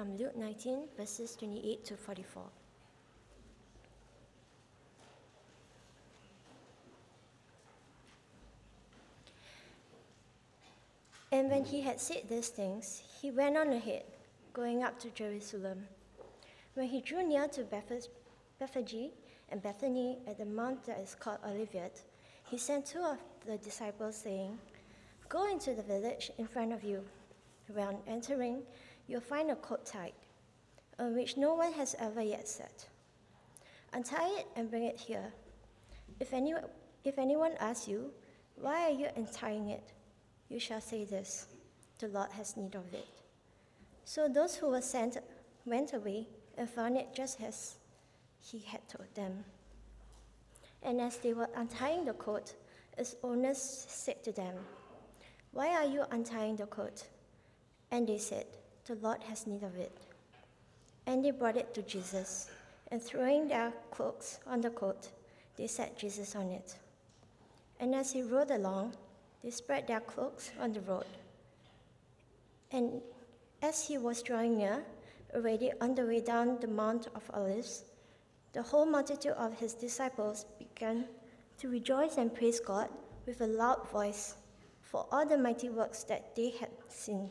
From Luke 19, verses 28 to 44. And when he had said these things, he went on ahead, going up to Jerusalem. When he drew near to Bethphage and Bethany at the mount that is called Olivet, he sent two of the disciples, saying, Go into the village in front of you. When entering, you'll find a coat tied, which no one has ever yet sat. Untie it and bring it here. If, any, if anyone asks you, Why are you untying it? you shall say this The Lord has need of it. So those who were sent went away and found it just as he had told them. And as they were untying the coat, its owners said to them, Why are you untying the coat? And they said, The Lord has need of it. And they brought it to Jesus, and throwing their cloaks on the coat, they set Jesus on it. And as he rode along, they spread their cloaks on the road. And as he was drawing near, already on the way down the Mount of Olives, the whole multitude of his disciples began to rejoice and praise God with a loud voice for all the mighty works that they had seen,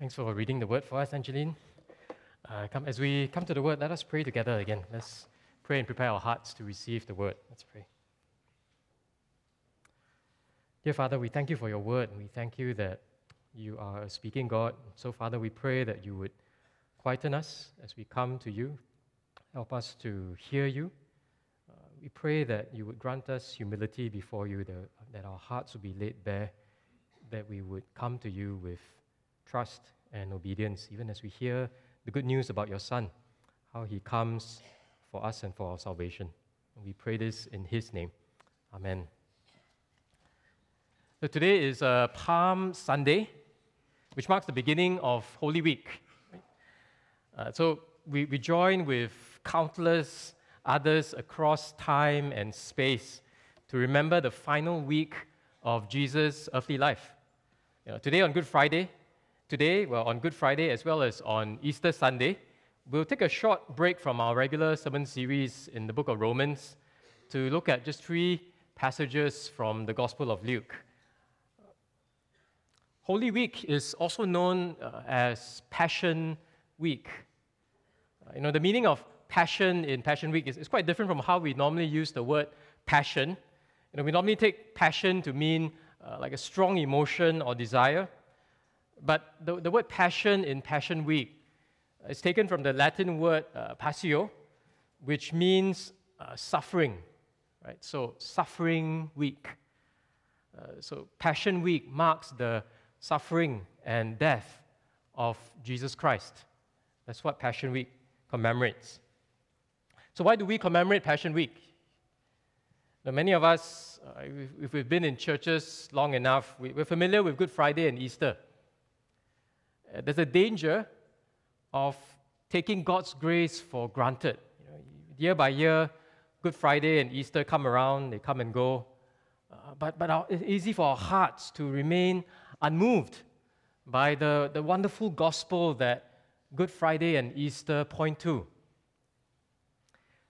Thanks for reading the word for us, Angeline. Uh, come, as we come to the word, let us pray together again. Let's pray and prepare our hearts to receive the word. Let's pray. Dear Father, we thank you for your word. We thank you that you are a speaking God. So, Father, we pray that you would quieten us as we come to you. Help us to hear you. Uh, we pray that you would grant us humility before you, that, that our hearts would be laid bare, that we would come to you with trust and obedience, even as we hear the good news about your Son, how he comes for us and for our salvation. We pray this in His name. Amen. So today is uh, Palm Sunday, which marks the beginning of Holy Week. Uh, so we, we join with countless others across time and space to remember the final week of Jesus' earthly life. You know, today on Good Friday, today, well, on Good Friday as well as on Easter Sunday, We'll take a short break from our regular sermon series in the book of Romans to look at just three passages from the Gospel of Luke. Holy Week is also known uh, as Passion Week. Uh, you know, the meaning of passion in Passion Week is, is quite different from how we normally use the word passion. You know, we normally take passion to mean uh, like a strong emotion or desire. But the, the word passion in Passion Week is taken from the Latin word uh, passio, which means uh, suffering, right? So, suffering week. Uh, so, Passion Week marks the suffering and death of Jesus Christ. That's what Passion Week commemorates. So, why do we commemorate Passion Week? Now, many of us, uh, if we've been in churches long enough, we're familiar with Good Friday and Easter. Uh, there's a danger of taking God's grace for granted. You know, year by year, Good Friday and Easter come around, they come and go. Uh, but but our, it's easy for our hearts to remain unmoved by the, the wonderful gospel that Good Friday and Easter point to.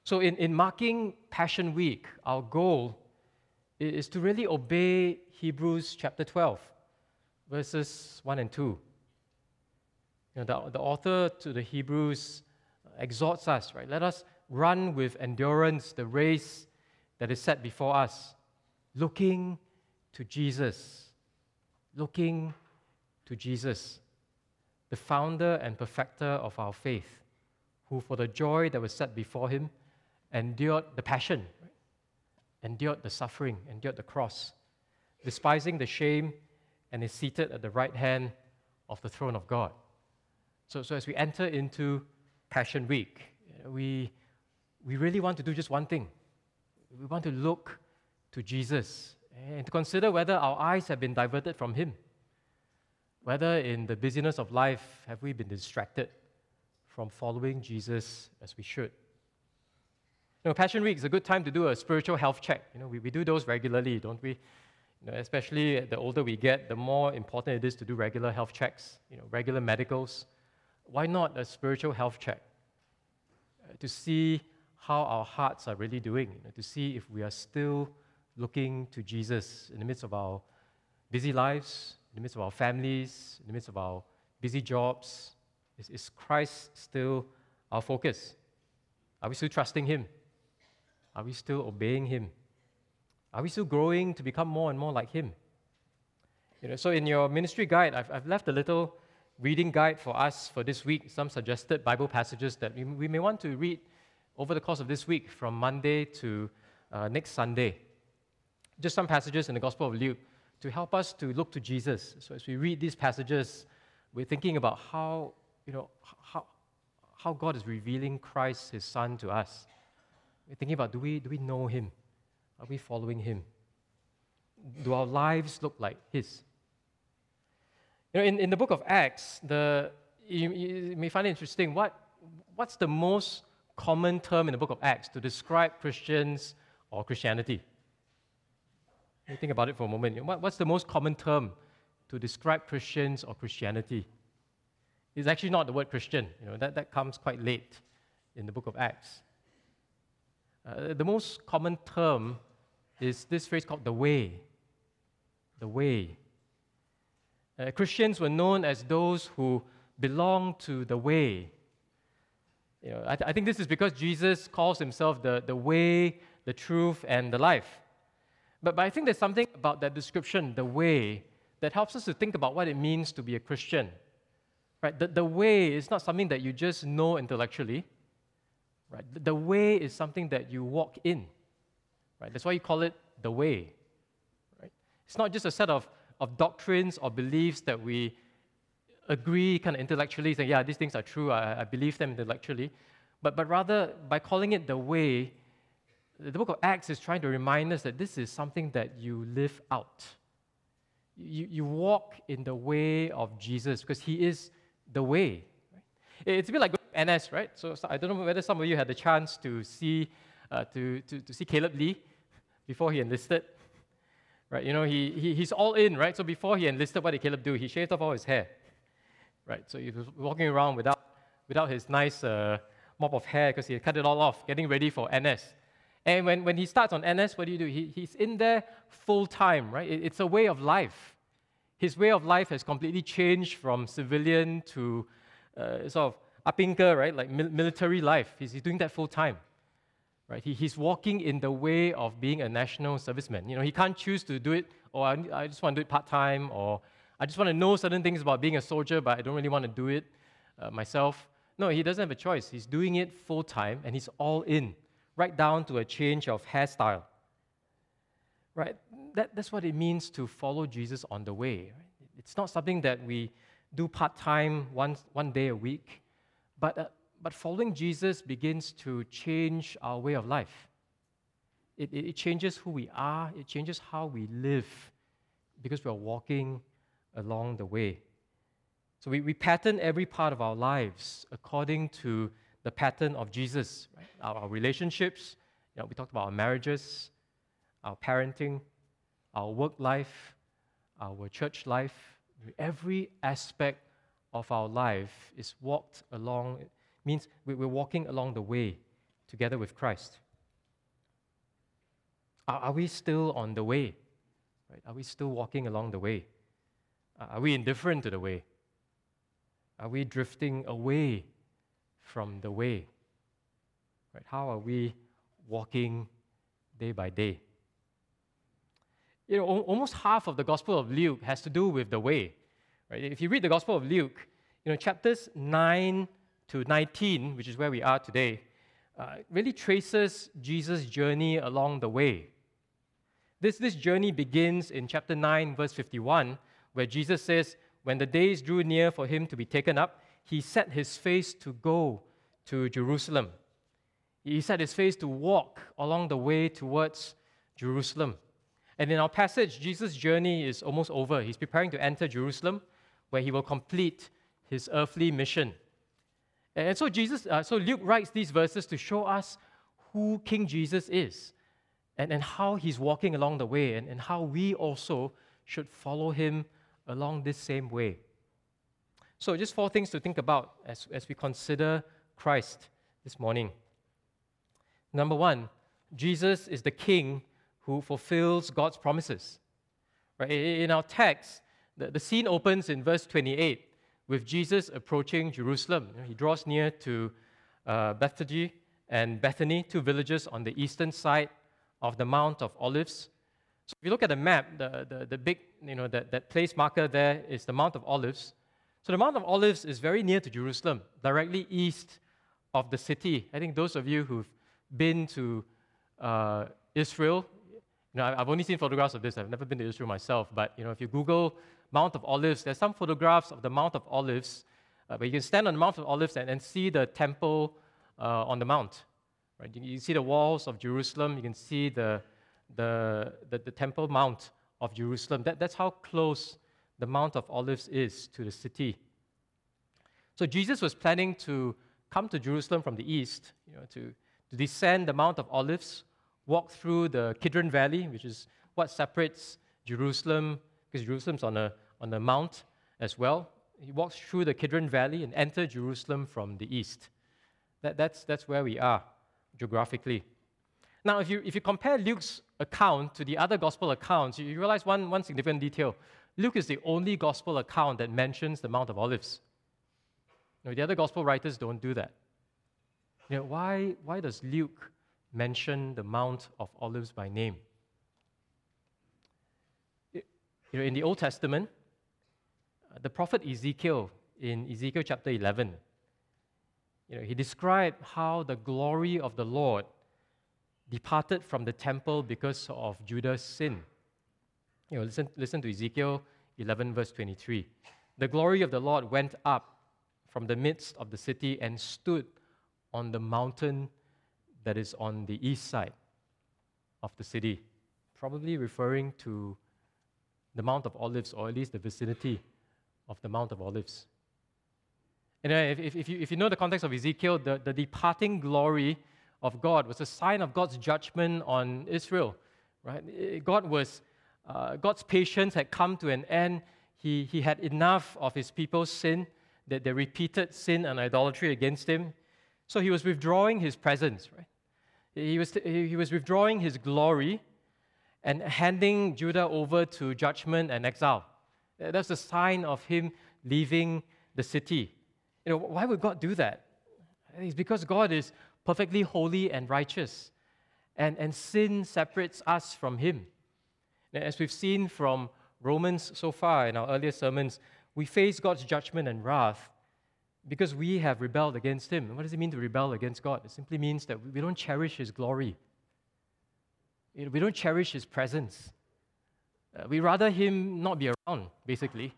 So, in, in marking Passion Week, our goal is to really obey Hebrews chapter 12, verses 1 and 2 Know, the, the author to the Hebrews exhorts us, right? Let us run with endurance the race that is set before us, looking to Jesus. Looking to Jesus, the founder and perfecter of our faith, who for the joy that was set before him endured the passion, endured the suffering, endured the cross, despising the shame, and is seated at the right hand of the throne of God. So, so as we enter into Passion Week, we, we really want to do just one thing. We want to look to Jesus and to consider whether our eyes have been diverted from Him. Whether in the busyness of life have we been distracted from following Jesus as we should. You know, Passion Week is a good time to do a spiritual health check. You know, we, we do those regularly, don't we? You know, especially the older we get, the more important it is to do regular health checks, you know, regular medicals. Why not a spiritual health check? Uh, to see how our hearts are really doing, you know, to see if we are still looking to Jesus in the midst of our busy lives, in the midst of our families, in the midst of our busy jobs. Is, is Christ still our focus? Are we still trusting Him? Are we still obeying Him? Are we still growing to become more and more like Him? You know, so in your ministry guide, I've, I've left a little reading guide for us for this week, some suggested Bible passages that we, we may want to read over the course of this week from Monday to uh, next Sunday. Just some passages in the Gospel of Luke to help us to look to Jesus. So as we read these passages, we're thinking about how, you know, how, how God is revealing Christ, his Son, to us. We're thinking about do we, do we know him? Are we following him? Do our lives look like his? You know, in, in the book of Acts, the, you, you may find it interesting. What, what's the most common term in the book of Acts to describe Christians or Christianity? You think about it for a moment. What, what's the most common term to describe Christians or Christianity? It's actually not the word Christian. You know, that, that comes quite late in the book of Acts. Uh, the most common term is this phrase called the way. The way. Uh, Christians were known as those who belong to the way. You know, I, th- I think this is because Jesus calls himself the, the way, the truth, and the life. But, but I think there's something about that description, the way, that helps us to think about what it means to be a Christian. Right? The, the way is not something that you just know intellectually. Right? The, the way is something that you walk in. Right? That's why you call it the way. Right? It's not just a set of, of doctrines or beliefs that we agree kind of intellectually, saying, yeah, these things are true, I, I believe them intellectually. But, but rather, by calling it the way, the book of Acts is trying to remind us that this is something that you live out. You, you walk in the way of Jesus because he is the way. It's a bit like NS, right? So, so, I don't know whether some of you had the chance to see, uh, to, to, to see Caleb Lee before he enlisted. Right, you know, he, he, he's all in, right? So before he enlisted, what did Caleb do? He shaved off all his hair. Right, so he was walking around without, without his nice uh, mop of hair because he cut it all off, getting ready for NS. And when, when he starts on NS, what do you do? He, he's in there full time, right? It, it's a way of life. His way of life has completely changed from civilian to uh, sort of apinka, right? Like mil- military life. He's, he's doing that full time. Right? He, he's walking in the way of being a national serviceman. You know, he can't choose to do it, or I, I just want to do it part time, or I just want to know certain things about being a soldier, but I don't really want to do it uh, myself. No, he doesn't have a choice. He's doing it full time, and he's all in right down to a change of hairstyle. Right? That, that's what it means to follow Jesus on the way. Right? It's not something that we do part time one, one day a week, but, uh, but following Jesus begins to change our way of life. It, it, it changes who we are, it changes how we live because we're walking along the way. So we, we pattern every part of our lives according to the pattern of Jesus, right? our, our, relationships. You know, we talked about our marriages, our parenting, our work life, our church life. Every aspect of our life is walked along, means we're walking along the way together with Christ. Are, we still on the way? Right? Are we still walking along the way? Are we indifferent to the way? Are we drifting away from the way? Right? How are we walking day by day? You know, almost half of the Gospel of Luke has to do with the way. Right? If you read the Gospel of Luke, you know, chapters 9 to 19, which is where we are today, uh, really traces Jesus' journey along the way. This, this journey begins in chapter 9, verse 51, where Jesus says, When the days drew near for him to be taken up, he set his face to go to Jerusalem. He set his face to walk along the way towards Jerusalem. And in our passage, Jesus' journey is almost over. He's preparing to enter Jerusalem, where he will complete his earthly mission. And so Jesus, uh, so Luke writes these verses to show us who King Jesus is and, and how he's walking along the way and, and how we also should follow him along this same way. So, just four things to think about as, as we consider Christ this morning. Number one, Jesus is the King who fulfills God's promises. Right? In our text, the, the scene opens in verse 28 with Jesus approaching Jerusalem. He draws near to uh, Bethphage and Bethany, two villages on the eastern side of the Mount of Olives. So if you look at the map, the, the, the big, you know, that, that place marker there is the Mount of Olives. So the Mount of Olives is very near to Jerusalem, directly east of the city. I think those of you who've been to uh, Israel, you know, I've only seen photographs of this. I've never been to Israel myself, but you know, if you Google Mount of Olives. There's some photographs of the Mount of Olives, uh, where you can stand on the Mount of Olives and, and see the temple uh, on the mount. Right? You, you, see the walls of Jerusalem. You can see the, the, the, the temple mount of Jerusalem. That, that's how close the Mount of Olives is to the city. So Jesus was planning to come to Jerusalem from the east, you know, to, to descend the Mount of Olives, walk through the Kidron Valley, which is what separates Jerusalem because Jerusalem's on a, on a mount as well. He walks through the Kidron Valley and enters Jerusalem from the east. That, that's, that's where we are geographically. Now, if you, if you compare Luke's account to the other gospel accounts, you realize one, one significant detail. Luke is the only gospel account that mentions the Mount of Olives. You know, the other gospel writers don't do that. You know, why, why does Luke mention the Mount of Olives by name? You know, in the Old Testament, uh, the prophet Ezekiel, in Ezekiel chapter 11, you know, he described how the glory of the Lord departed from the temple because of Judah's sin. You know, listen, listen to Ezekiel 11, verse 23. The glory of the Lord went up from the midst of the city and stood on the mountain that is on the east side of the city, probably referring to the Mount of Olives, or at least the vicinity of the Mount of Olives. And if, if, if, you, if you know the context of Ezekiel, the, the departing glory of God was a sign of God's judgment on Israel. Right? God was, uh, God's patience had come to an end. He, he had enough of his people's sin, that they repeated sin and idolatry against him. So he was withdrawing his presence. Right? He, was, he was withdrawing his glory and handing Judah over to judgment and exile. That's a sign of him leaving the city. You know, why would God do that? It's because God is perfectly holy and righteous, and, and sin separates us from him. As we've seen from Romans so far in our earlier sermons, we face God's judgment and wrath because we have rebelled against him. what does it mean to rebel against God? It simply means that we don't cherish his glory we don't cherish his presence. Uh, we rather him not be around, basically. You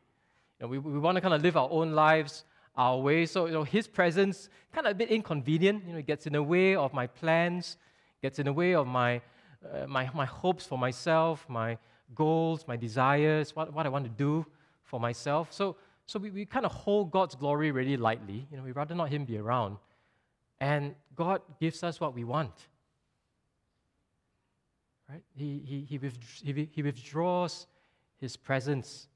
know, we, we want to kind of live our own lives our way. So, you know, his presence kind of a bit inconvenient. You know, it gets in the way of my plans, gets in the way of my, uh, my, my hopes for myself, my goals, my desires, what, what I want to do for myself. So, so we, we kind of hold God's glory really lightly. You know, we'd rather not him be around. And God gives us what we want. Right? He, he, he, withdraws, he withdraws his presence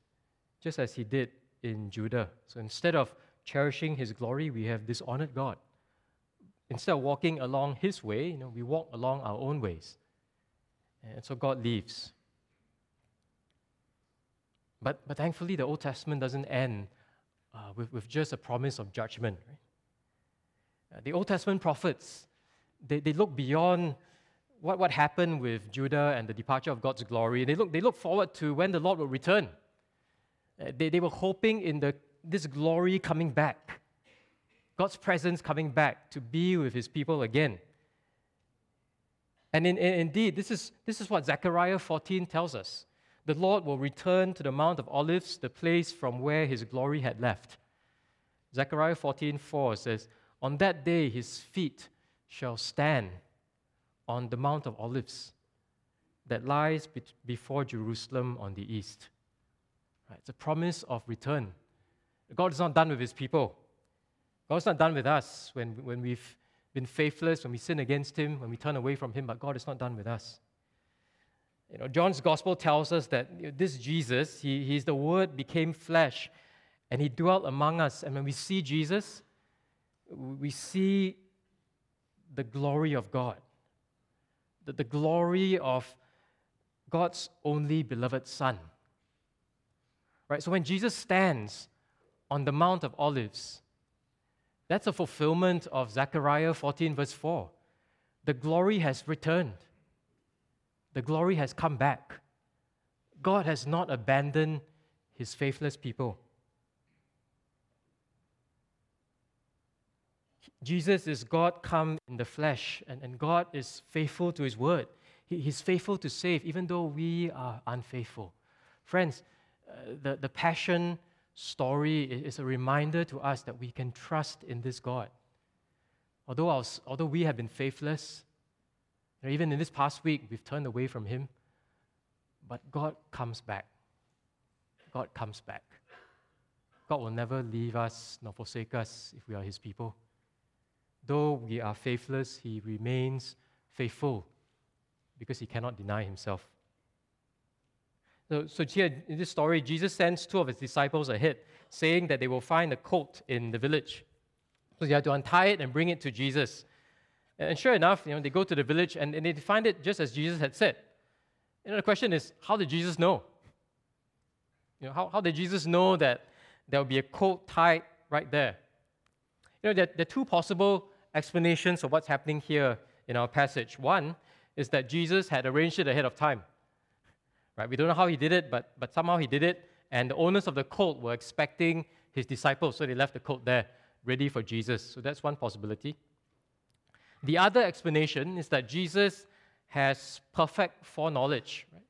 just as he did in Judah. So instead of cherishing his glory, we have dishonored God. Instead of walking along his way, you know, we walk along our own ways. And so God leaves. But, but thankfully, the Old Testament doesn't end uh, with, with just a promise of judgment. Right? Uh, the Old Testament prophets, they, they look beyond what, what happened with Judah and the departure of God's glory. They look, they look forward to when the Lord will return. Uh, they, they were hoping in the, this glory coming back, God's presence coming back to be with his people again. And in, in, indeed, this is, this is what Zechariah 14 tells us. The Lord will return to the Mount of Olives, the place from where his glory had left. Zechariah 14 4 says, On that day his feet shall stand on the Mount of Olives that lies be- before Jerusalem on the east. Right, it's a promise of return. God is not done with his people. God's not done with us when, when we've been faithless, when we sin against him, when we turn away from him, but God is not done with us. You know, John's gospel tells us that you know, this Jesus, he, he's the Word became flesh and he dwelt among us. And when we see Jesus, we see the glory of God, the, the glory of God's only beloved Son. Right? So when Jesus stands on the Mount of Olives, that's a fulfillment of Zechariah 14, verse 4. The glory has returned, the glory has come back. God has not abandoned his faithless people. Jesus is God come in the flesh, and, and God is faithful to his word. He, he's faithful to save, even though we are unfaithful. Friends, uh, the, the passion story is a reminder to us that we can trust in this God. Although, our, although we have been faithless, know, even in this past week, we've turned away from Him, but God comes back. God comes back. God will never leave us nor forsake us if we are His people. Though we are faithless, He remains faithful because He cannot deny Himself. So, so here in this story, Jesus sends two of his disciples ahead, saying that they will find a colt in the village. So you have to untie it and bring it to Jesus. And sure enough, you know, they go to the village and, and they find it just as Jesus had said. You know, the question is, how did Jesus know? You know, how, how did Jesus know that there would be a colt tied right there? You know, there, there are two possible explanations of what's happening here in our passage. One is that Jesus had arranged it ahead of time. Right? We don't know how he did it, but, but somehow he did it. And the owners of the colt were expecting his disciples, so they left the colt there, ready for Jesus. So that's one possibility. The other explanation is that Jesus has perfect foreknowledge. Right?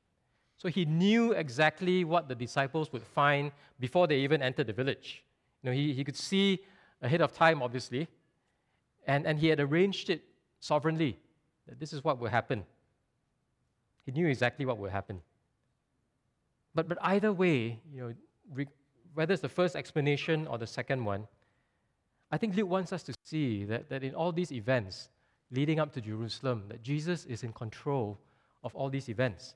So he knew exactly what the disciples would find before they even entered the village. You know, he, he could see ahead of time, obviously, and, and he had arranged it sovereignly that this is what will happen. He knew exactly what would happen. But, but either way, you know, re- whether it's the first explanation or the second one, I think Luke wants us to see that, that in all these events leading up to Jerusalem, that Jesus is in control of all these events.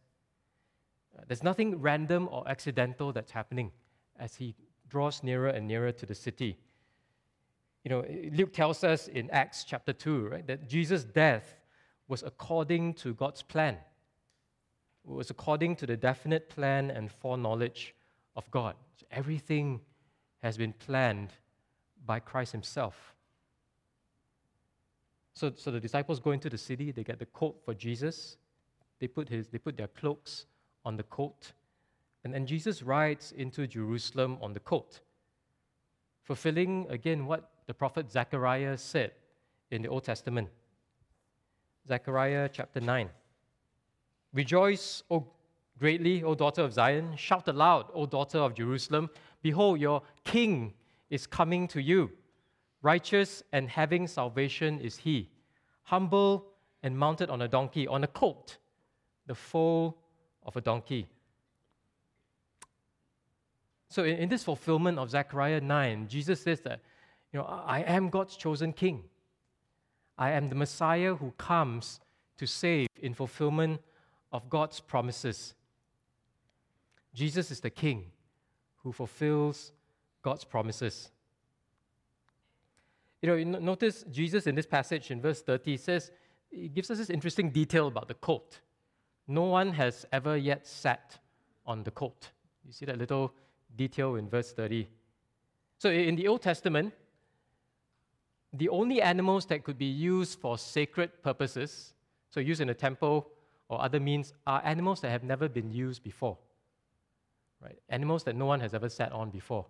Uh, there's nothing random or accidental that's happening as he draws nearer and nearer to the city. You know, Luke tells us in Acts chapter 2, right, that Jesus' death was according to God's plan was according to the definite plan and foreknowledge of God. So everything has been planned by Christ Himself. So, so the disciples go into the city, they get the coat for Jesus, they put, his, they put their cloaks on the coat, and then Jesus rides into Jerusalem on the coat, fulfilling again what the prophet Zechariah said in the Old Testament. Zechariah chapter 9. Rejoice, O greatly, O daughter of Zion. Shout aloud, O daughter of Jerusalem. Behold, your king is coming to you. Righteous and having salvation is he, humble and mounted on a donkey, on a colt, the foal of a donkey. So, in, in this fulfillment of Zechariah 9, Jesus says that, you know, I am God's chosen king. I am the Messiah who comes to save in fulfillment of God's promises. Jesus is the King who fulfills God's promises. You know, notice Jesus in this passage in verse 30 says, he gives us this interesting detail about the colt. No one has ever yet sat on the colt. You see that little detail in verse 30. So in the Old Testament, the only animals that could be used for sacred purposes, so used in a temple or other means, are animals that have never been used before. Right? Animals that no one has ever sat on before.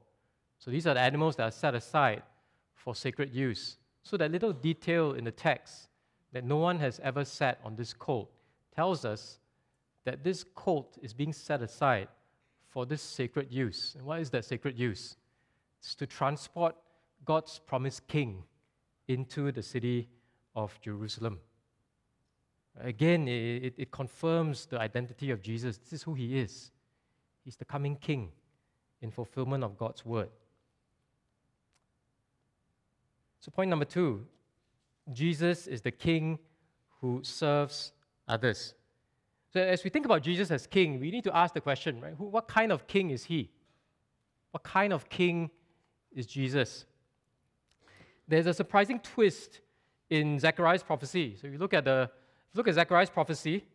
So these are the animals that are set aside for sacred use. So that little detail in the text that no one has ever sat on this colt tells us that this colt is being set aside for this sacred use. And what is that sacred use? It's to transport God's promised king into the city of Jerusalem. Again, it, it confirms the identity of Jesus. This is who he is. He's the coming king in fulfillment of God's word. So, point number two Jesus is the king who serves others. So, as we think about Jesus as king, we need to ask the question, right? Who, what kind of king is he? What kind of king is Jesus? There's a surprising twist in Zechariah's prophecy. So, if you look at the look at Zechariah's prophecy,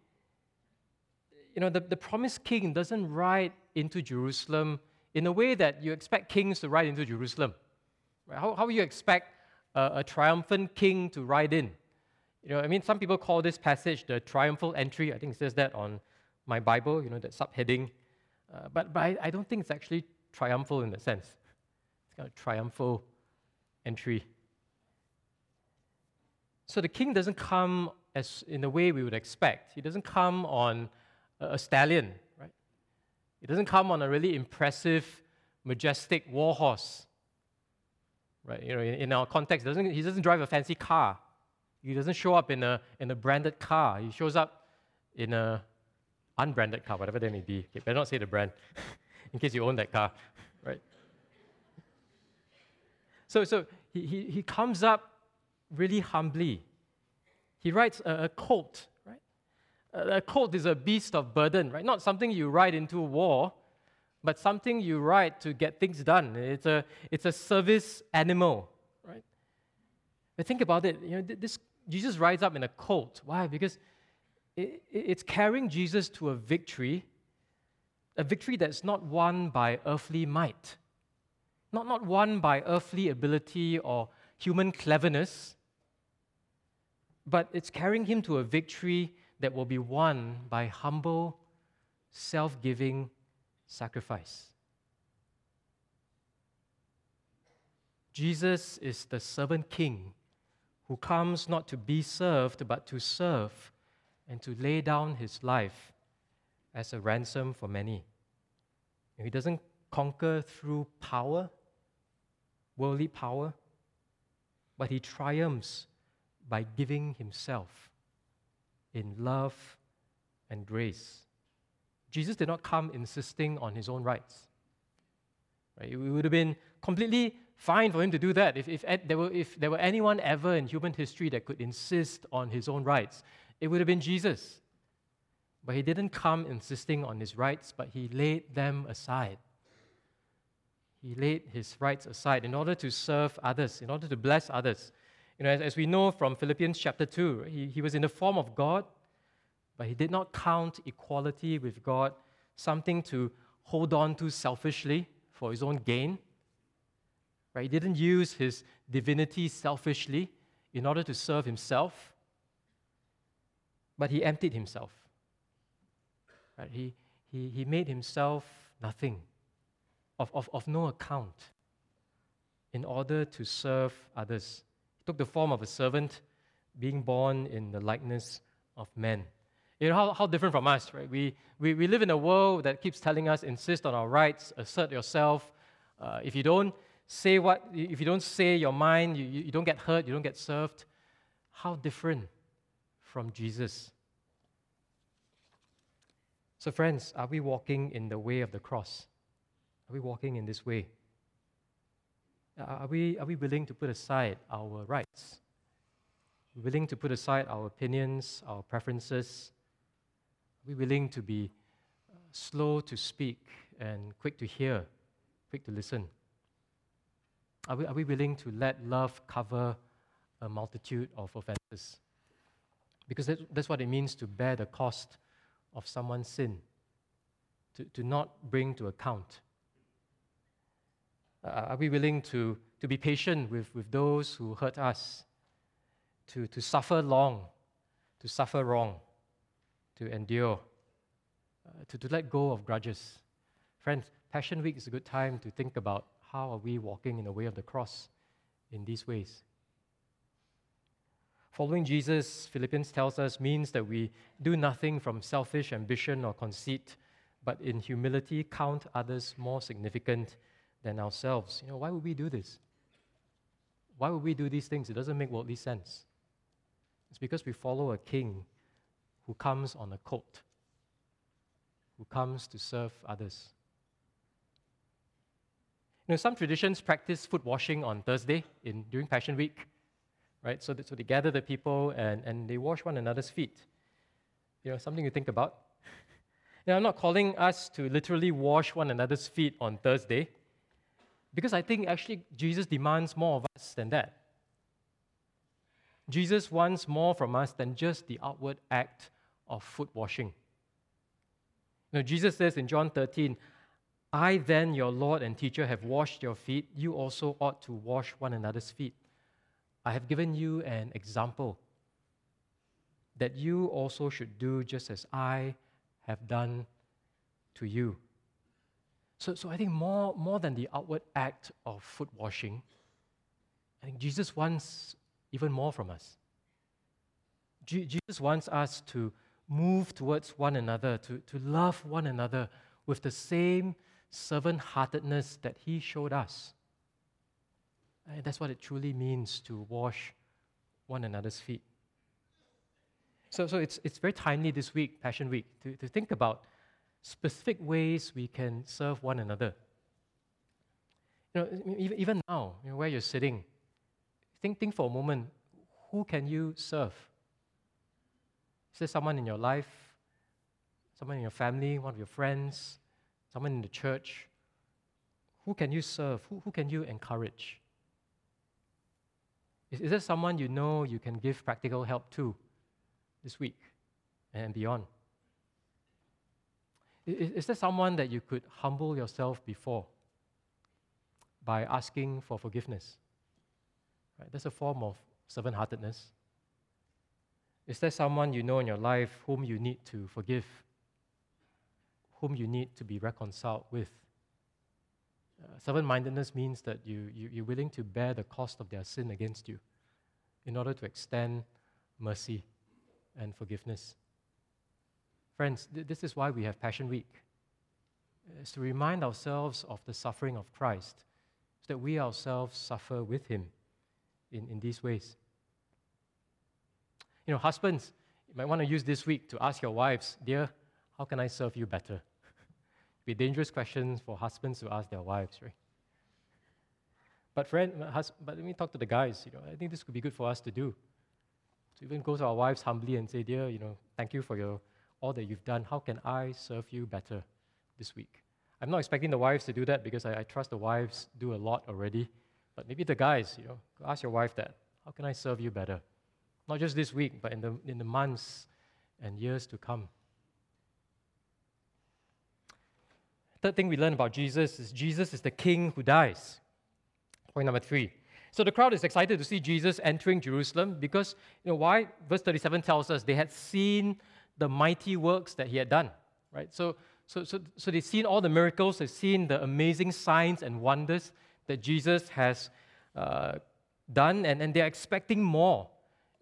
you know, the, the promised king doesn't ride into Jerusalem in a way that you expect kings to ride into Jerusalem. Right? How, how you expect a, a triumphant king to ride in? You know, I mean, some people call this passage the triumphal entry. I think it says that on my Bible, you know, that subheading. Uh, but but I, I, don't think it's actually triumphal in that sense. It's kind of triumphal entry. So the king doesn't come as in the way we would expect. He doesn't come on a, a stallion, right? He doesn't come on a really impressive, majestic war horse. Right? You know, in, in our context, doesn't, he doesn't drive a fancy car. He doesn't show up in a, in a branded car. He shows up in a unbranded car, whatever that may be. Okay, better not say the brand, in case you own that car, right? So, so he, he, he comes up really humbly. He rides a, a colt, right? A, a colt is a beast of burden, right? Not something you ride into a war, but something you ride to get things done. It's a, it's a service animal, right? But think about it. You know, this Jesus rides up in a colt. Why? Because it, it's carrying Jesus to a victory, a victory that's not won by earthly might, not, not won by earthly ability or human cleverness, but it's carrying him to a victory that will be won by humble, self giving sacrifice. Jesus is the servant king who comes not to be served, but to serve and to lay down his life as a ransom for many. He doesn't conquer through power, worldly power, but he triumphs by giving himself in love and grace. Jesus did not come insisting on his own rights. Right? It would have been completely fine for him to do that. If, if, there were, if there were anyone ever in human history that could insist on his own rights, it would have been Jesus. But he didn't come insisting on his rights, but he laid them aside. He laid his rights aside in order to serve others, in order to bless others. You know, as, as we know from Philippians chapter 2, he, he was in the form of God, but he did not count equality with God something to hold on to selfishly for his own gain. Right? He didn't use his divinity selfishly in order to serve himself, but he emptied himself. Right? He, he, he made himself nothing, of, of, of no account, in order to serve others. He took the form of a servant, being born in the likeness of men. You know, how, how different from us, right? We, we, we live in a world that keeps telling us insist on our rights, assert yourself. Uh, if you don't, say what, if you don't say your mind, you, you don't get hurt, you don't get served. How different from Jesus? So, friends, are we walking in the way of the cross? Are we walking in this way? Are we, are we willing to put aside our rights? Willing to put aside our opinions, our preferences? We willing to be uh, slow to speak and quick to hear, quick to listen? Are we, are we willing to let love cover a multitude of offenses? Because that's, that's what it means to bear the cost of someone's sin, to, to not bring to account. Uh, are we willing to, to be patient with, with those who hurt us? To, to suffer long, to suffer wrong, to endure, uh, to, to let go of grudges. Friends, Passion Week is a good time to think about how are we walking in the way of the cross in these ways. Following Jesus, Philippians tells us, means that we do nothing from selfish ambition or conceit, but in humility count others more significant than ourselves. You know, why would we do this? Why would we do these things? It doesn't make worldly sense. It's because we follow a king who comes on a coat, who comes to serve others. You know, some traditions practice foot washing on Thursday in, during Passion Week, right? So, that, so they gather the people and, and they wash one another's feet. You know, something to think about. know, I'm not calling us to literally wash one another's feet on Thursday, because I think actually Jesus demands more of us than that. Jesus wants more from us than just the outward act of foot washing. Know, Jesus says in John 13, I then, your Lord and teacher, have washed your feet. You also ought to wash one another's feet. I have given you an example that you also should do just as I have done to you. So, so I think more, more than the outward act of foot washing, I think Jesus wants even more from us. Jesus wants us to move towards one another, to, to love one another with the same servant heartedness that he showed us. And that's what it truly means to wash one another's feet. So, so it's, it's very timely this week, Passion Week, to, to think about specific ways we can serve one another. You know, even, now, you know, where you're sitting, think, think for a moment who can you serve? Is there someone in your life, someone in your family, one of your friends, someone in the church? Who can you serve? Who, who can you encourage? Is, is there someone you know you can give practical help to this week and beyond? Is, is there someone that you could humble yourself before by asking for forgiveness? Right? That's a form of servant heartedness. Is there someone you know in your life whom you need to forgive whom you need to be reconciled with. Uh, servant mindedness means that you, you, you're willing to bear the cost of their sin against you in order to extend mercy and forgiveness. Friends, th- this is why we have Passion Week. It's to remind ourselves of the suffering of Christ, so that we ourselves suffer with Him in, in these ways. You know, husbands, you might want to use this week to ask your wives, Dear, how can I serve you better? It'd be dangerous questions for husbands to ask their wives, right? But friend, but let me talk to the guys. You know, I think this could be good for us to do. To even go to our wives humbly and say, "Dear, you know, thank you for your all that you've done. How can I serve you better this week?" I'm not expecting the wives to do that because I, I trust the wives do a lot already. But maybe the guys, you know, ask your wife that. How can I serve you better? Not just this week, but in the in the months and years to come. Third thing we learn about Jesus is Jesus is the king who dies. Point number three. So the crowd is excited to see Jesus entering Jerusalem because, you know, why? Verse 37 tells us they had seen the mighty works that he had done, right? So, so, so, so they've seen all the miracles, they've seen the amazing signs and wonders that Jesus has uh, done, and, and they're expecting more.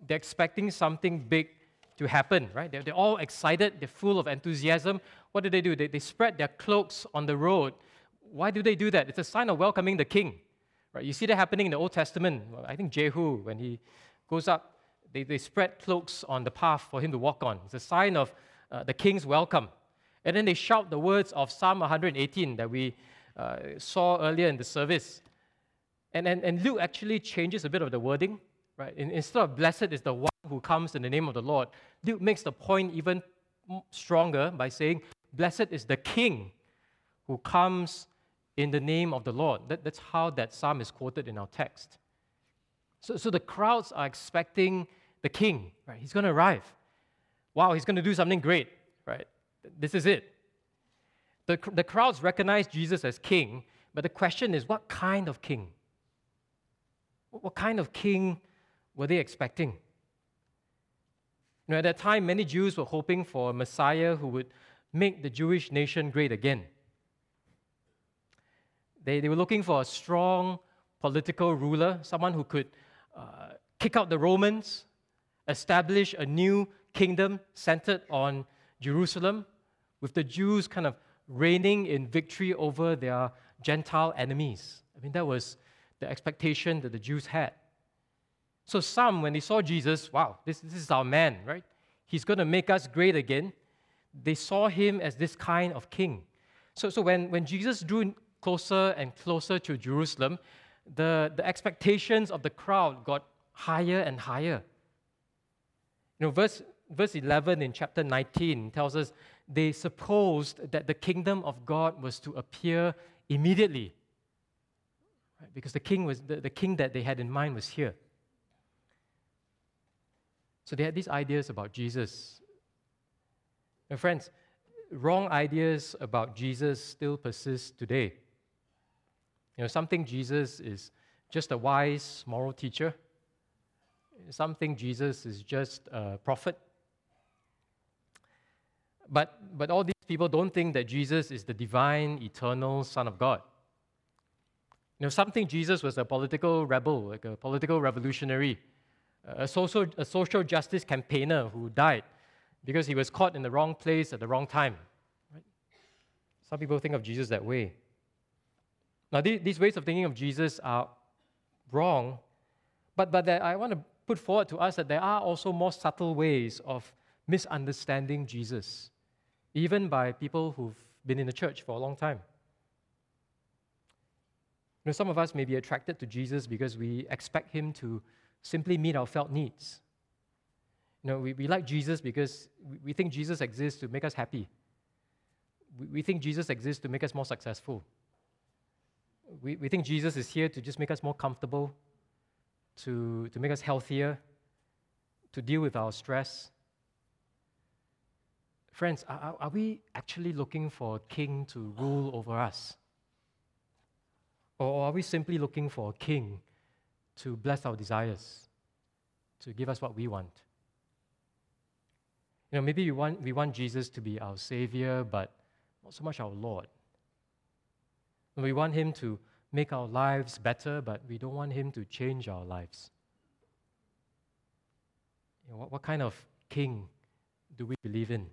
They're expecting something big to happen, right? They're, they're all excited, they're full of enthusiasm what do they do? They, they spread their cloaks on the road. Why do they do that? It's a sign of welcoming the king. Right? You see that happening in the Old Testament. I think Jehu, when he goes up, they, they spread cloaks on the path for him to walk on. It's a sign of uh, the king's welcome. And then they shout the words of Psalm 118 that we uh, saw earlier in the service. And, and, and Luke actually changes a bit of the wording. Right? In, instead of blessed is the one who comes in the name of the Lord, Luke makes the point even stronger by saying, Blessed is the King who comes in the name of the Lord. That, that's how that psalm is quoted in our text. So, so the crowds are expecting the king, right? He's going to arrive. Wow, he's going to do something great, right? This is it. The, the crowds recognize Jesus as king, But the question is what kind of king? What kind of king were they expecting? At that time, many Jews were hoping for a Messiah who would make the Jewish nation great again. They, they were looking for a strong political ruler, someone who could uh, kick out the Romans, establish a new kingdom centered on Jerusalem, with the Jews kind of reigning in victory over their Gentile enemies. I mean, that was the expectation that the Jews had. So, some, when they saw Jesus, wow, this, this is our man, right? He's going to make us great again. They saw him as this kind of king. So, so when, when Jesus drew closer and closer to Jerusalem, the, the expectations of the crowd got higher and higher. You know, verse, verse 11 in chapter 19 tells us they supposed that the kingdom of God was to appear immediately. Right? Because the king, was, the, the king that they had in mind was here. So they had these ideas about Jesus. And friends, wrong ideas about Jesus still persist today. You know, some think Jesus is just a wise moral teacher. Some think Jesus is just a prophet. But, but all these people don't think that Jesus is the divine, eternal Son of God. You know, some think Jesus was a political rebel, like a political revolutionary a social, a social justice campaigner who died because he was caught in the wrong place at the wrong time. Right? Some people think of Jesus that way. Now, these ways of thinking of Jesus are wrong, but, but I want to put forward to us that there are also more subtle ways of misunderstanding Jesus, even by people who've been in the church for a long time. You know, some of us may be attracted to Jesus because we expect him to simply meet our felt needs. You know, we, we like Jesus because we, we think Jesus exists to make us happy. We, we think Jesus exists to make us more successful. We, we think Jesus is here to just make us more comfortable, to, to make us healthier, to deal with our stress. Friends, are, are we actually looking for a king to rule over us? Or are we simply looking for a king to bless our desires, to give us what we want. You know, maybe we want, we want Jesus to be our Savior, but not so much our Lord. We want Him to make our lives better, but we don't want Him to change our lives. You know, what, what kind of king do we believe in?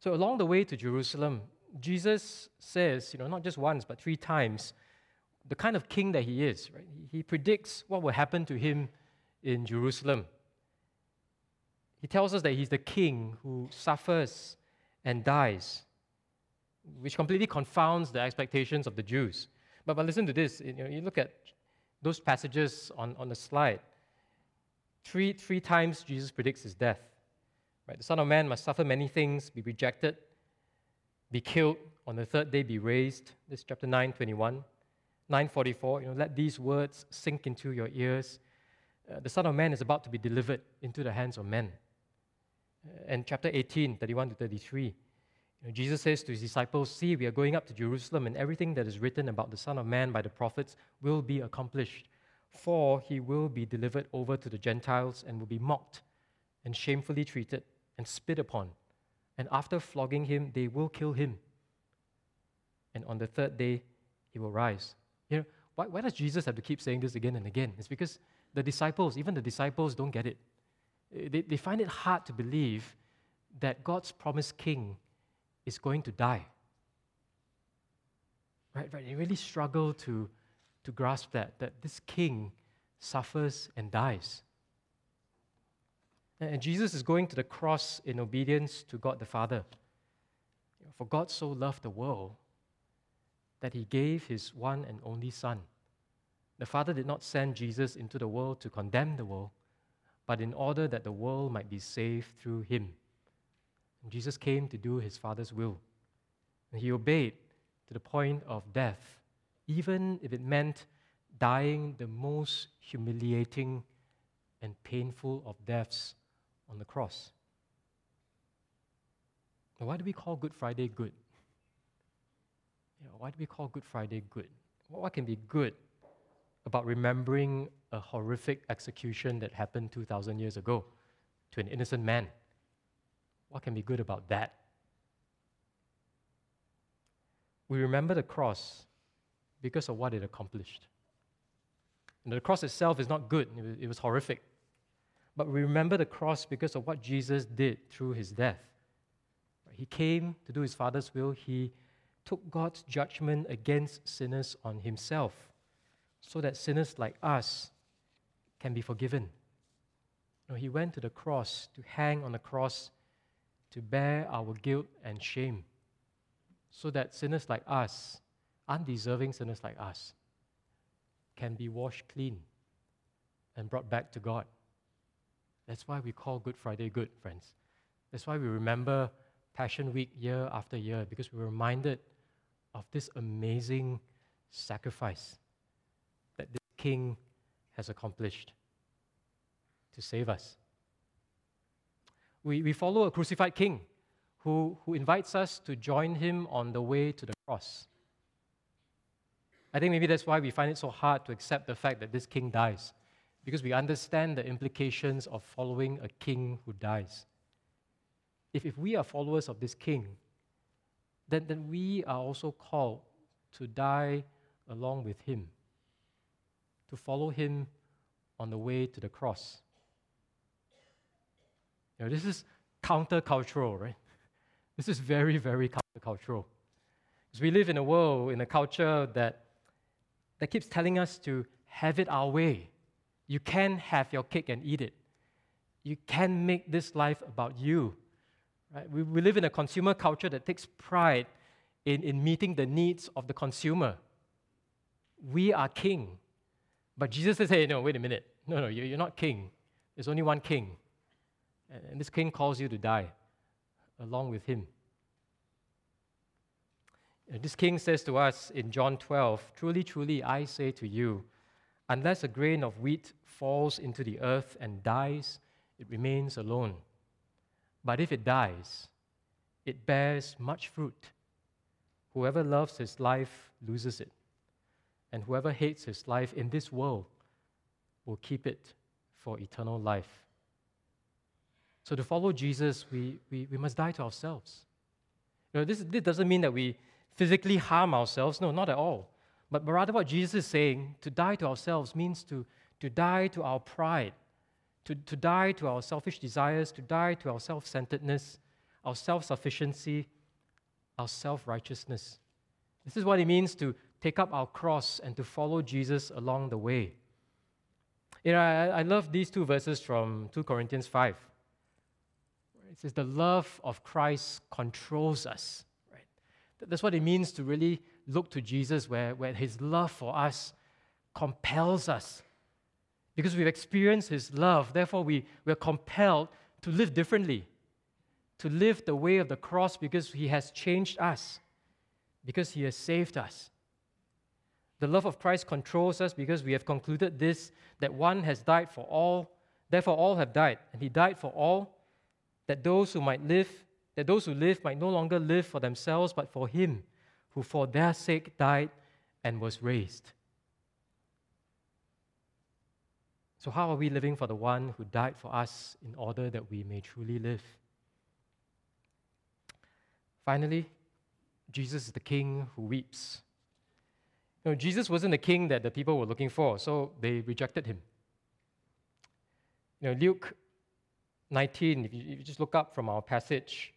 So, along the way to Jerusalem, Jesus says, you know, not just once, but three times, the kind of king that he is. Right? He predicts what will happen to him in Jerusalem. He tells us that he's the king who suffers and dies, which completely confounds the expectations of the Jews. But, but listen to this. You, know, you look at those passages on, on the slide. Three, three times Jesus predicts his death. Right? The Son of Man must suffer many things, be rejected, be killed, on the third day be raised. This is chapter 9, 21. 944, you know, let these words sink into your ears. Uh, the Son of Man is about to be delivered into the hands of men. Uh, and chapter 18, 31 to 33, you know, Jesus says to his disciples, See, we are going up to Jerusalem, and everything that is written about the Son of Man by the prophets will be accomplished. For he will be delivered over to the Gentiles and will be mocked and shamefully treated and spit upon. And after flogging him, they will kill him. And on the third day, he will rise. You know, why, why does Jesus have to keep saying this again and again? It's because the disciples, even the disciples, don't get it. Uh, they, they find it hard to believe that God's promised king is going to die. Right, right. They really struggle to, to grasp that, that this king suffers and dies. And Jesus is going to the cross in obedience to God the Father. For God so loved the world that he gave his one and only Son. The Father did not send Jesus into the world to condemn the world, but in order that the world might be saved through him. And Jesus came to do his Father's will. And he obeyed to the point of death, even if it meant dying the most humiliating and painful of deaths on the cross. Now, why do we call Good Friday good? You know, why do we call Good Friday good? What can be good about remembering a horrific execution that happened 2,000 years ago to an innocent man? What can be good about that? We remember the cross because of what it accomplished. And the cross itself is not good, it was, horrific. But we remember the cross because of what Jesus did through his death. He came to do his Father's will, he took God's judgment against sinners on himself so that sinners like us can be forgiven. No, he went to the cross to hang on the cross to bear our guilt and shame so that sinners like us, undeserving sinners like us, can be washed clean and brought back to God. That's why we call Good Friday good, friends. That's why we remember Passion Week year after year, because we're reminded of this amazing sacrifice that this King has accomplished to save us. We, we follow a crucified King who, who invites us to join him on the way to the cross. I think maybe that's why we find it so hard to accept the fact that this king dies, because we understand the implications of following a king who dies. If, if we are followers of this king, then, then we are also called to die along with him, to follow him on the way to the cross. You know, this is countercultural, right? This is very, very countercultural. Because we live in a world, in a culture that that keeps telling us to have it our way. You can have your cake and eat it. You can make this life about you. Right? We, we live in a consumer culture that takes pride in, in meeting the needs of the consumer. We are king. But Jesus says, hey, no, wait a minute. No, no, you're not king. There's only one king. And this king calls you to die along with him. This king says to us in John 12 Truly, truly, I say to you, unless a grain of wheat falls into the earth and dies, it remains alone. But if it dies, it bears much fruit. Whoever loves his life loses it, and whoever hates his life in this world will keep it for eternal life. So, to follow Jesus, we, we, we must die to ourselves. You know, this, this doesn't mean that we physically harm ourselves. No, not at all. But rather, what Jesus is saying, to die to ourselves means to, to die to our pride, to, to die to our selfish desires, to die to our self centeredness, our self sufficiency, our self righteousness. This is what it means to take up our cross and to follow Jesus along the way. You know, I, I love these two verses from 2 Corinthians 5. It says, The love of Christ controls us. Right? That's what it means to really look to Jesus, where, where his love for us compels us. Because we've experienced his love, therefore, we, we're compelled to live differently, to live the way of the cross because he has changed us, because he has saved us. The love of Christ controls us because we have concluded this that one has died for all, therefore, all have died, and he died for all, that those who might live that those who live might no longer live for themselves, but for him who for their sake died and was raised. So, how are we living for the one who died for us in order that we may truly live? Finally, Jesus is the king who weeps. You know, Jesus wasn't the king that the people were looking for, so they rejected him. You know, Luke 19, if you, if you just look up from our passage,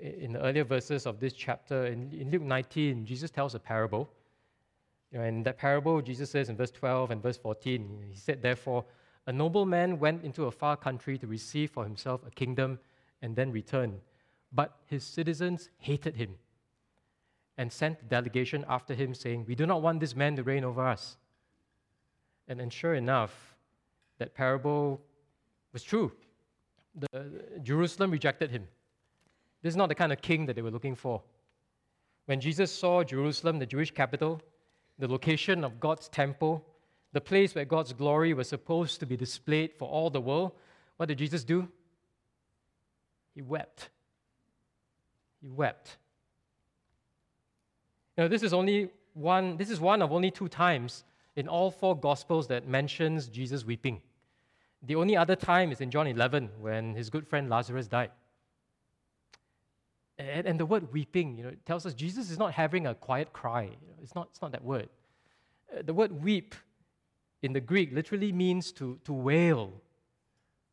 in the earlier verses of this chapter, in, in Luke 19, Jesus tells a parable. You know, and that parable, Jesus says in verse 12 and verse 14, he said, Therefore, a nobleman went into a far country to receive for himself a kingdom and then return. But his citizens hated him and sent a delegation after him, saying, We do not want this man to reign over us. And, and sure enough, that parable was true. The, Jerusalem rejected him. This is not the kind of king that they were looking for. When Jesus saw Jerusalem, the Jewish capital, the location of God's temple, the place where God's glory was supposed to be displayed for all the world, what did Jesus do? He wept. He wept. You know, this is only one, this is one of only two times in all four Gospels that mentions Jesus weeping. The only other time is in John 11 when his good friend Lazarus died. And, and the word weeping, you know, tells us Jesus is not having a quiet cry. You know, it's, not, it's not that word. Uh, the word weep in the Greek literally means to, to wail.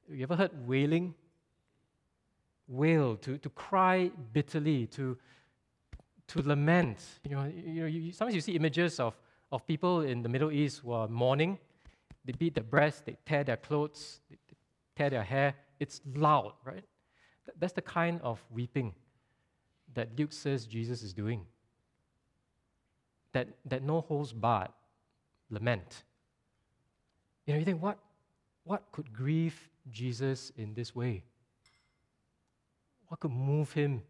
You ever heard wailing? Wail, to, to cry bitterly, to, to lament. You know, you know you, sometimes you see images of, of people in the Middle East who are mourning. They beat their breasts, they tear their clothes, they tear their hair. It's loud, right? That's the kind of weeping that Luke says Jesus is doing. That, that no holds barred lament. You know, you think, what, what could grieve Jesus in this way? What could move him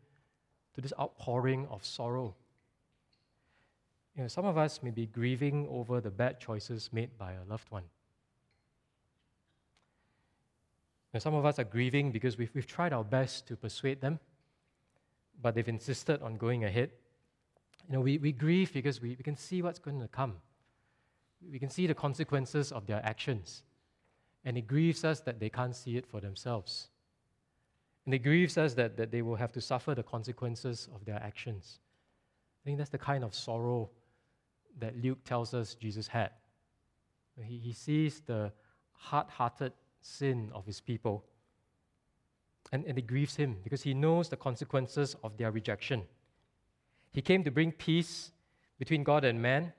to this outpouring of sorrow? You know, some of us may be grieving over the bad choices made by a loved one. Some of us are grieving because we've, we've tried our best to persuade them, but they've insisted on going ahead. You know, we, we grieve because we, we can see what's going to come we can see the consequences of their actions. And it grieves us that they can't see it for themselves. And it grieves us that, that they will have to suffer the consequences of their actions. I think that's the kind of sorrow that Luke tells us Jesus had. He, he sees the hard hearted sin of his people, and, and it grieves him because he knows the consequences of their rejection. He came to bring peace between God and man,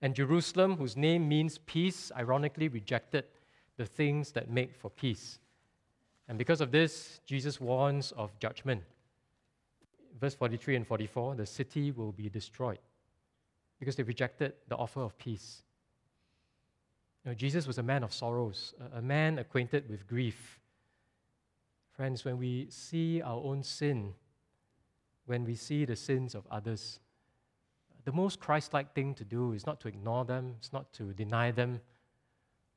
and Jerusalem, whose name means peace, ironically rejected the things that make for peace. And because of this, Jesus warns of judgment. Verse 43 and 44 the city will be destroyed because they rejected the offer of peace. You know, Jesus was a man of sorrows, a man acquainted with grief. Friends, when we see our own sin, when we see the sins of others, the most Christ like thing to do is not to ignore them, it's not to deny them,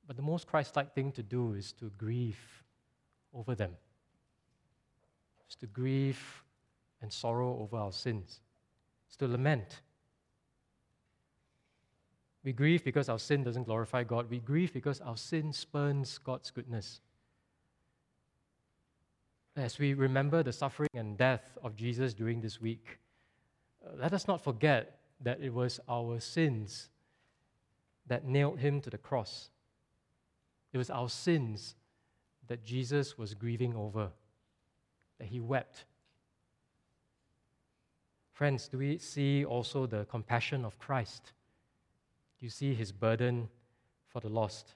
but the most Christ like thing to do is to grieve over them. It's to grieve and sorrow over our sins. It's to lament. We grieve because our sin doesn't glorify God. We grieve because our sin spurns God's goodness. As we remember the suffering and death of Jesus during this week, uh, let us not forget that it was our sins that nailed him to the cross. It was our sins that Jesus was grieving over, that he wept. Friends, do we see also the compassion of Christ? Do you see his burden for the lost?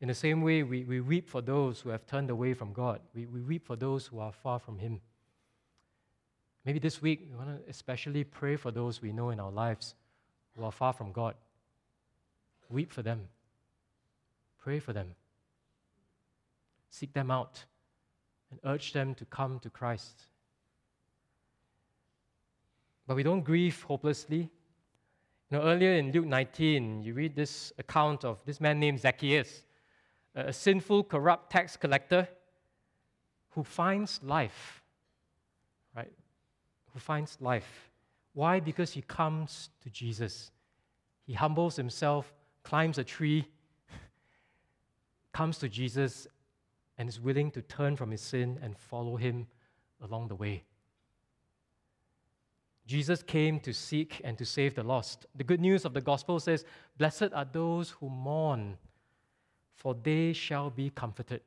In the same way, we, we weep for those who have turned away from God. We, we weep for those who are far from him. Maybe this week, we want to especially pray for those we know in our lives who are far from God. Weep for them. Pray for them. Seek them out and urge them to come to Christ. But we don't grieve hopelessly. You know, earlier in Luke 19, you read this account of this man named Zacchaeus, a sinful, corrupt tax collector who finds life right? who finds life. Why? Because he comes to Jesus. He humbles himself, climbs a tree, comes to Jesus, and is willing to turn from his sin and follow him along the way. Jesus came to seek and to save the lost. The good news of the gospel says, Blessed are those who mourn, for they shall be comforted.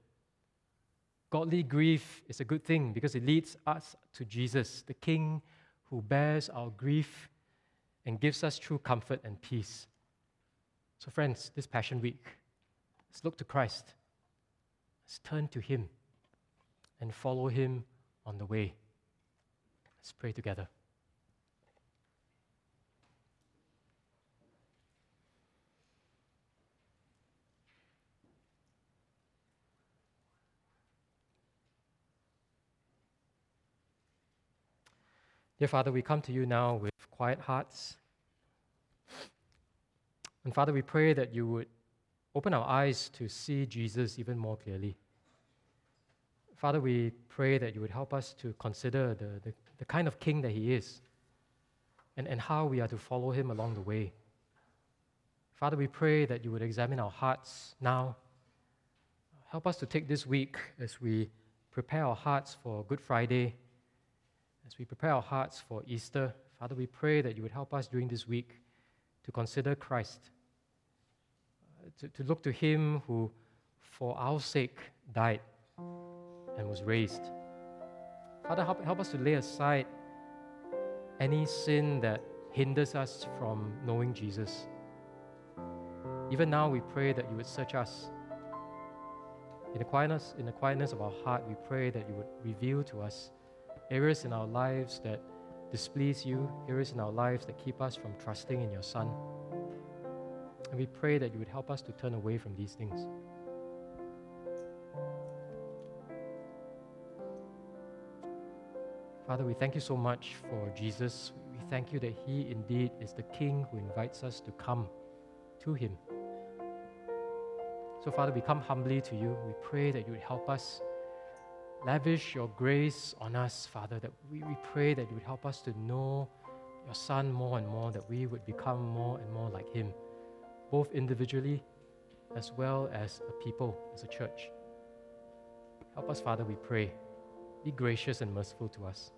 Godly grief is a good thing because it leads us to Jesus, the King who bears our grief and gives us true comfort and peace. So, friends, this Passion Week, let's look to Christ. Let's turn to Him and follow Him on the way. Let's pray together. Dear Father, we come to you now with quiet hearts. And Father, we pray that you would open our eyes to see Jesus even more clearly. Father, we pray that you would help us to consider the, the, the kind of king that he is and, and how we are to follow him along the way. Father, we pray that you would examine our hearts now. Help us to take this week as we prepare our hearts for Good Friday, as we prepare our hearts for Easter. Father, we pray that you would help us during this week to consider Christ, uh, to, to look to him who, for our sake, died and was raised. Father, help, help us to lay aside any sin that hinders us from knowing Jesus. Even now, we pray that you would search us. In the, quietness, in the quietness of our heart, we pray that you would reveal to us areas in our lives that displease you, areas in our lives that keep us from trusting in your Son. And we pray that you would help us to turn away from these things. Father, we thank you so much for Jesus. We thank you that He indeed is the King who invites us to come to Him. So, Father, we come humbly to you. We pray that you would help us. Lavish your grace on us, Father, that we, we pray that you would help us to know your Son more and more, that we would become more and more like Him, both individually as well as a people, as a church. Help us, Father, we pray. Be gracious and merciful to us.